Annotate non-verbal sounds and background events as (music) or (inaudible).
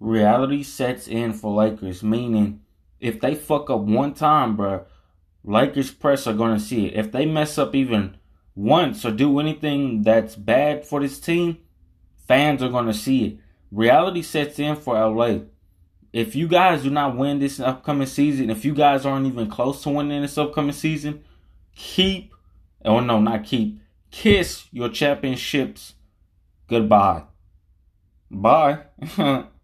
reality sets in for Lakers, meaning if they fuck up one time, bro, Lakers press are gonna see it. If they mess up even once or do anything that's bad for this team, fans are gonna see it. Reality sets in for LA. If you guys do not win this upcoming season, if you guys aren't even close to winning this upcoming season, keep, oh no, not keep, kiss your championships goodbye. Bye. (laughs)